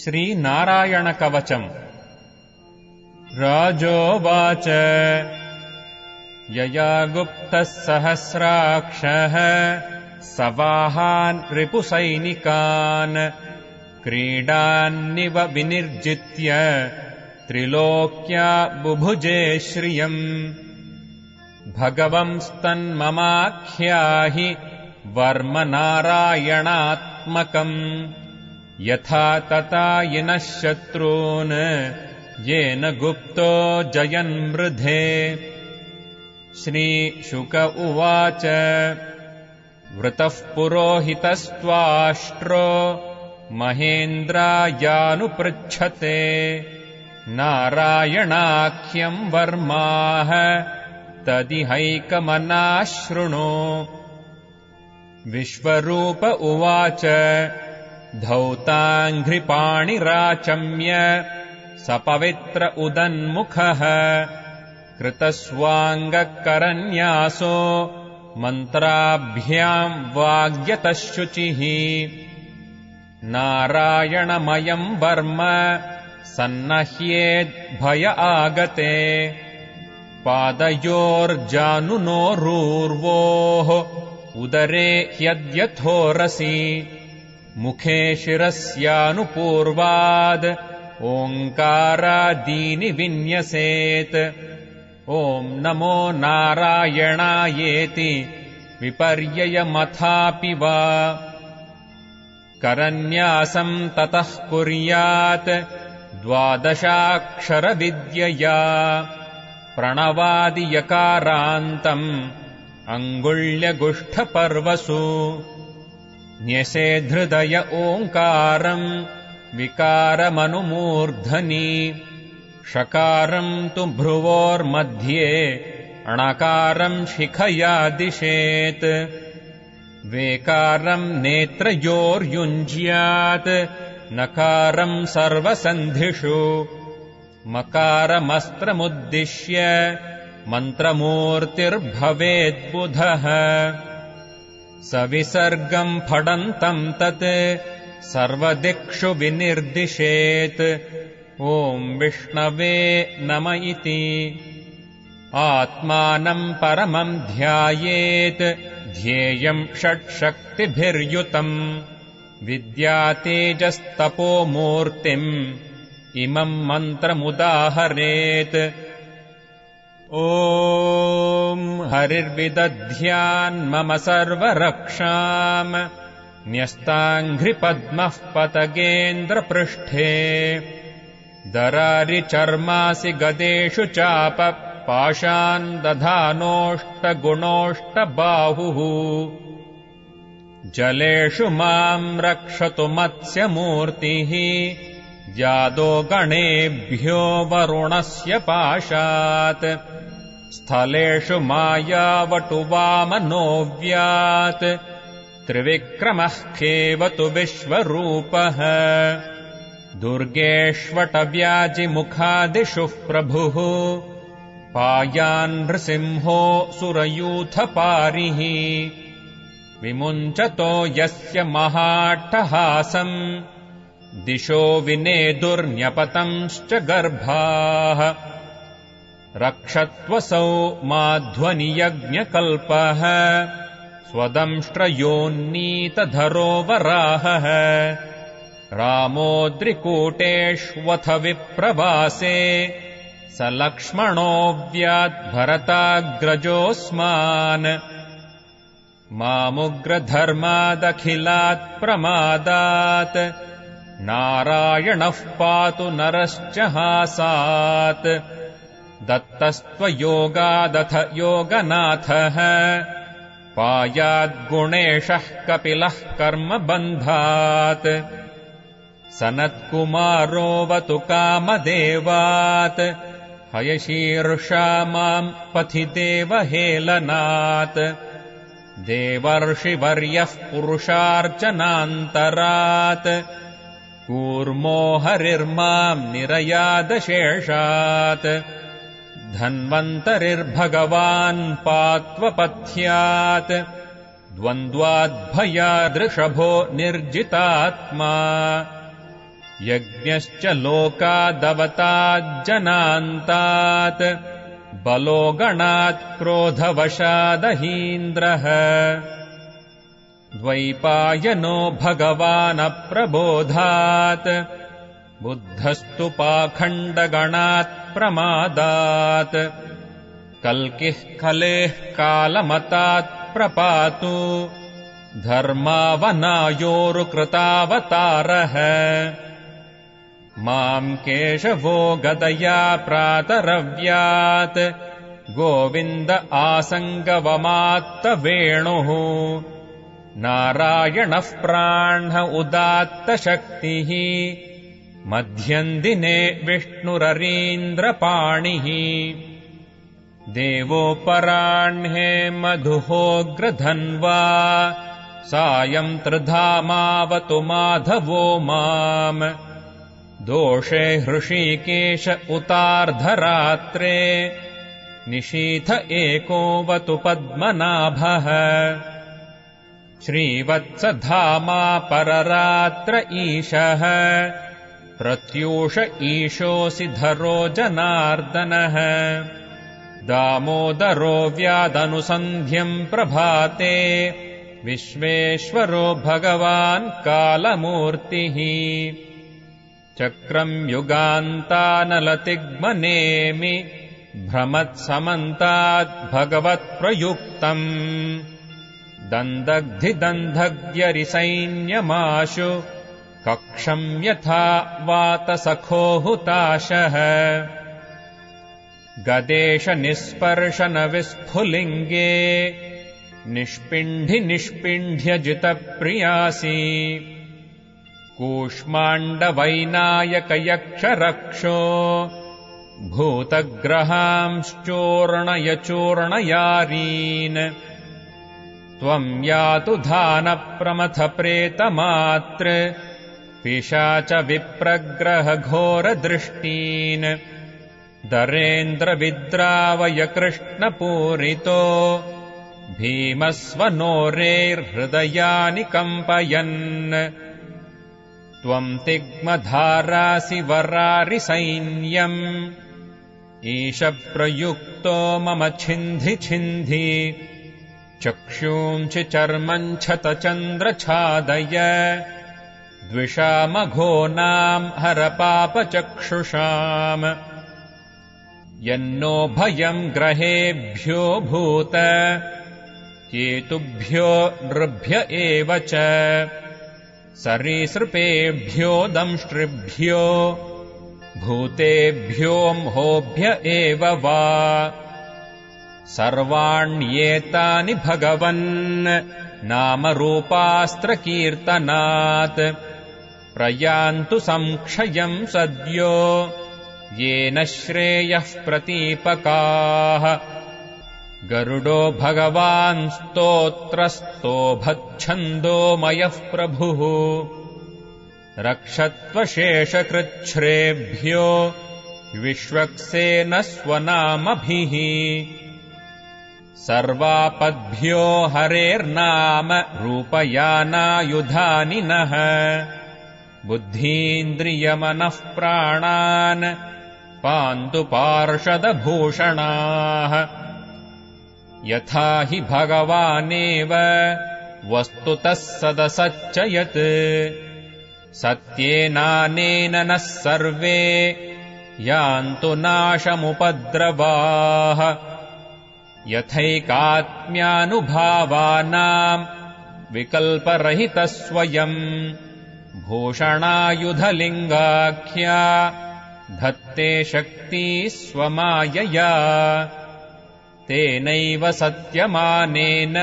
श्रीनारायणकवचम् राजोवाच। यया गुप्तः सहस्राक्षः सवाहान् रिपुसैनिकान्। क्रीडान्निव विनिर्जित्य। त्रिलोक्या बुभुजे श्रियम् भगवंस्तन्ममाख्याहि वर्मनारायणात्मकम् यथा तता यिनः शत्रून् येन गुप्तो जयन्मृधे श्रीशुक उवाच वृतः पुरोहितस्त्वाष्ट्रो महेन्द्रायानुपृच्छते। नारायणाख्यम् वर्माः तदिहैकमनाशृणु विश्वरूप उवाच धौताङ्घ्रिपाणिराचम्य सपवित्र उदन्मुखः। कृतस्वाङ्गकरन्यासो मन्त्राभ्याम् वाग्यतः शुचिः नारायणमयम् वर्म सन्नह्येद्भय आगते। पादयोर्जानुनोरूर्वोः उदरे ह्यद्यथोरसि मुखे शिरस्यानुपूर्वाद्। ओङ्कारादीनि विन्यसेत्। ॐ नमो नारायणायेति। विपर्ययमथापि वा। करन्यासम् ततः कुर्यात्। द्वादशाक्षरविद्यया। प्रणवादियकारान्तम् अङ्गुल्यगुष्ठपर्वसु न्यसेधृदय ओङ्कारम् विकारमनुमूर्धनि। षकारम् तु भ्रुवोर्मध्ये अणकारम् शिखया दिशेत् वेकारम् नेत्रयोर्युञ्ज्यात् नकारम् सर्वसन्धिषु। मकारमस्त्रमुद्दिश्य मन्त्रमूर्तिर्भवेद्बुधः सविसर्गम् फडन्तम् तत् सर्वदिक्षु विनिर्दिशेत्। ॐ विष्णवे नम इति। आत्मानम् परमम् ध्यायेत्। ध्येयम् षट्शक्तिभिर्युतम् विद्यातेजस्तपोमूर्तिम् इमम् मन्त्रमुदाहरेत् ॐ हरिर्विदध्यान्मम सर्वरक्षाम्। न्यस्ताङ्घ्रिपद्मः पतगेन्द्रपृष्ठे। दरारिचर्मासि गदेषु चाप पाशान् दधानोऽष्टगुणोऽष्टबाहुः जलेषु माम् रक्षतु मत्स्यमूर्तिः जादो गणेभ्यो वरुणस्य पाशात्। स्थलेषु मायावटु वामनोऽव्यात् त्रिविक्रमः खेवतु विश्वरूपः। दुर्गेष्वटव्याजिमुखादिषु प्रभुः। पायान् नृसिंहो सुरयूथपारिः। विमुञ्चतो यस्य महाट्टहासम् दिशो विनेदुर्न्यपतंश्च गर्भाः। रक्षत्वसौ माध्वनियज्ञकल्पः। स्वदंष्ट्रयोन्नीतधरो वराहः। रामोद्रिकूटेष्वथ विप्रवासे। स लक्ष्मणोऽव्याद्भरताग्रजोऽस्मान् मामुग्रधर्मादखिलात् प्रमादात् नारायणः पातु नरश्च हासात्। दत्तस्त्वयोगादथ योगनाथः। पायाद्गुणेशः कपिलः कर्मबन्धात्। सनत्कुमारोऽवतु कामदेवात्। हयशीर्षा माम् पथि देवहेलनात् देवर्षिवर्यः पुरुषार्चनान्तरात् कूर्मो हरिर्माम् निरयादशेषात्। धन्वन्तरिर्भगवान् पात्वपथ्यात्। द्वन्द्वाद्भयादृषभो निर्जितात्मा। यज्ञश्च लोकादवताज्जनान्तात्। बलो गणात् क्रोधवशादहीन्द्रः द्वैपायनो भगवानप्रबोधात्। बुद्धस्तु पाखण्डगणात् प्रमादात्। कल्किः खलेः कालमतात् प्रपातु। धर्मावनायोरुकृतावतारः। माम् केशवो गदया प्रातरव्यात्। गोविन्द आसङ्गवमात्तवेणुः नारायणः प्राह्ण उदात्तशक्तिः। मध्यन्दिने विष्णुररीन्द्रपाणिः। देवोपराह्णे मधुहोग्रधन्वा। सायम् त्रिधामावतु माधवो माम्। दोषे हृषीकेश उतार्धरात्रे। निशीथ एकोऽवतु पद्मनाभः श्रीवत्सधामा पररात्र ईशः प्रत्यूष ईशोऽसि धरो जनार्दनः दामोदरो व्यादनुसन्ध्यम् प्रभाते विश्वेश्वरो भगवान् कालमूर्तिः चक्रम् युगान्तानलतिग्मनेमि भ्रमत्समन्ताद्भगवत्प्रयुक्तम् दन्दग्धिदन्धग्ध्यरिसैन्यमाशु कक्षम् यथा वातसखोहुताशः। गदेशनिस्पर्शनविस्फुलिङ्गे निष्पिण्ढि निष्पिण्ढ्यजितप्रियासि। कूष्माण्डवैनायकयक्षरक्षो भूतग्रहांश्चूर्णयचूर्णयारीन् त्वम् यातु धानप्रमथप्रेतमात्र पिशाच विप्रग्रहघोरदृष्टीन्। दरेन्द्रविद्रावय कृष्णपूरितो भीमस्वनोरेर्हृदयानि कम्पयन्। त्वम् तिग्मधारासि वरारिसैन्यम् ईशप्रयुक्तो मम छिन्धि छिन्धि चक्षूंसि चर्मम् छतचन्द्रछादय द्विषामघोनाम् हरपापचक्षुषाम् यन्नो भयम् ग्रहेभ्यो भूत। केतुभ्यो नृभ्य एव च। सरीसृपेभ्यो दंष्ट्रिभ्यो। भूतेभ्योऽम्होभ्य एव वा सर्वाण्येतानि भगवन् नामरूपास्त्रकीर्तनात्। प्रयान्तु संक्षयम् सद्यो येन श्रेयः प्रतीपकाः। गरुडो भगवान् स्तोत्रस्तोभच्छन्दोमयः प्रभुः। रक्षत्वशेषकृच्छ्रेभ्यो विश्वक्सेन स्वनामभिः सर्वापद्भ्यो हरेर्नाम रूपयानायुधानि नः। बुद्धीन्द्रियमनः प्राणान् पान्तु पार्षदभूषणाः। यथा हि भगवानेव वस्तुतः सदसच्च यत् सत्येनानेन नः सर्वे यान्तु नाशमुपद्रवाः यथैकात्म्यानुभावानाम् विकल्परहितः स्वयम् भूषणायुधलिङ्गाख्या धत्ते शक्ती स्वमायया। तेनैव सत्यमानेन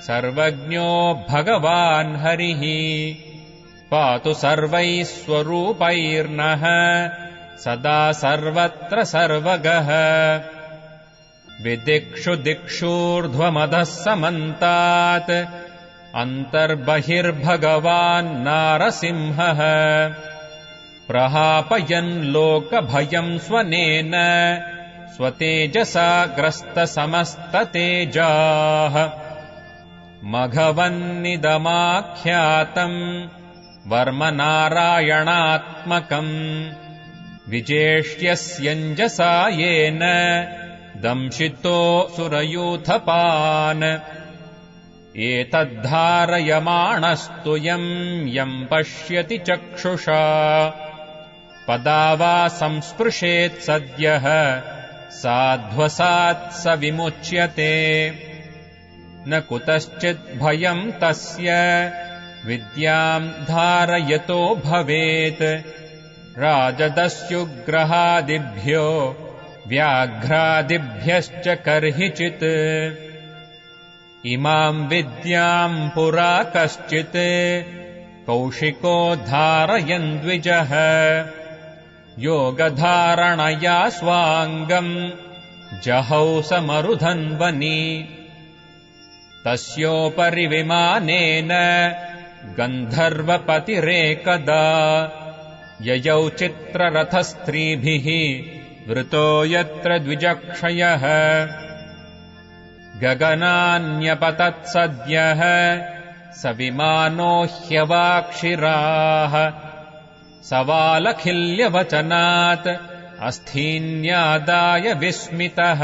सर्वज्ञो भगवान् हरिः। पातु सर्वैः स्वरूपैर्नः सदा सर्वत्र सर्वगः विदिक्षु दिक्षूर्ध्वमधः समन्तात्। अन्तर्बहिर्भगवान् नारसिंहः। प्रहापयन् लोकभयम् स्वनेन। स्वतेजसा ग्रस्तसमस्ततेजाः मघवन्निदमाख्यातम् वर्मनारायणात्मकम्। विजेष्यस्यञ्जसा येन दंशितो सुरयूथपान्। एतद्धारयमाणस्तुयम् यम् पश्यति चक्षुषा। पदा वा संस्पृशेत् सद्यः साध्वसात् स विमुच्यते। न कुतश्चिद्भयम् तस्य विद्याम् धारयतो भवेत्। राजदस्युग्रहादिभ्यो व्याघ्रादिभ्यश्च कर्हिचित्। इमाम् विद्याम् पुरा कश्चित्। कौशिको धारयन्द्विजः योगधारणया स्वाङ्गम् जहौ समरुधन्वनि तस्योपरि विमानेन गन्धर्वपतिरेकदा। ययौ चित्ररथस्त्रीभिः वृतो यत्र द्विजक्षयः गगनान्यपतत्सद्यः। स विमानो ह्यवाक्षिराः। सवालखिल्यवचनात्। अस्थीन्यादाय विस्मितः।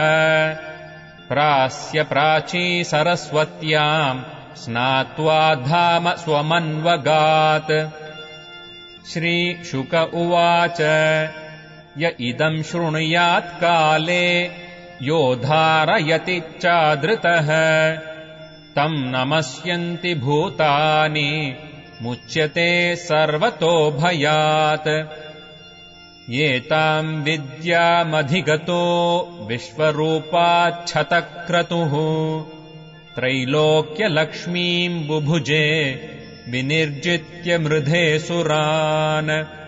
प्रास्य प्राची सरस्वत्याम् स्नात्वा धाम स्वमन्वगात्। श्रीशुक उवाच य इदम् शृणुयात्काले यो धारयति चादृतः। तम् नमस्यन्ति भूतानि मुच्यते सर्वतो भयात्। एताम् विद्यामधिगतो विश्वरूपाच्छतक्रतुः त्रैलोक्यलक्ष्मीम् बुभुजे विनिर्जित्य मृधे सुरान्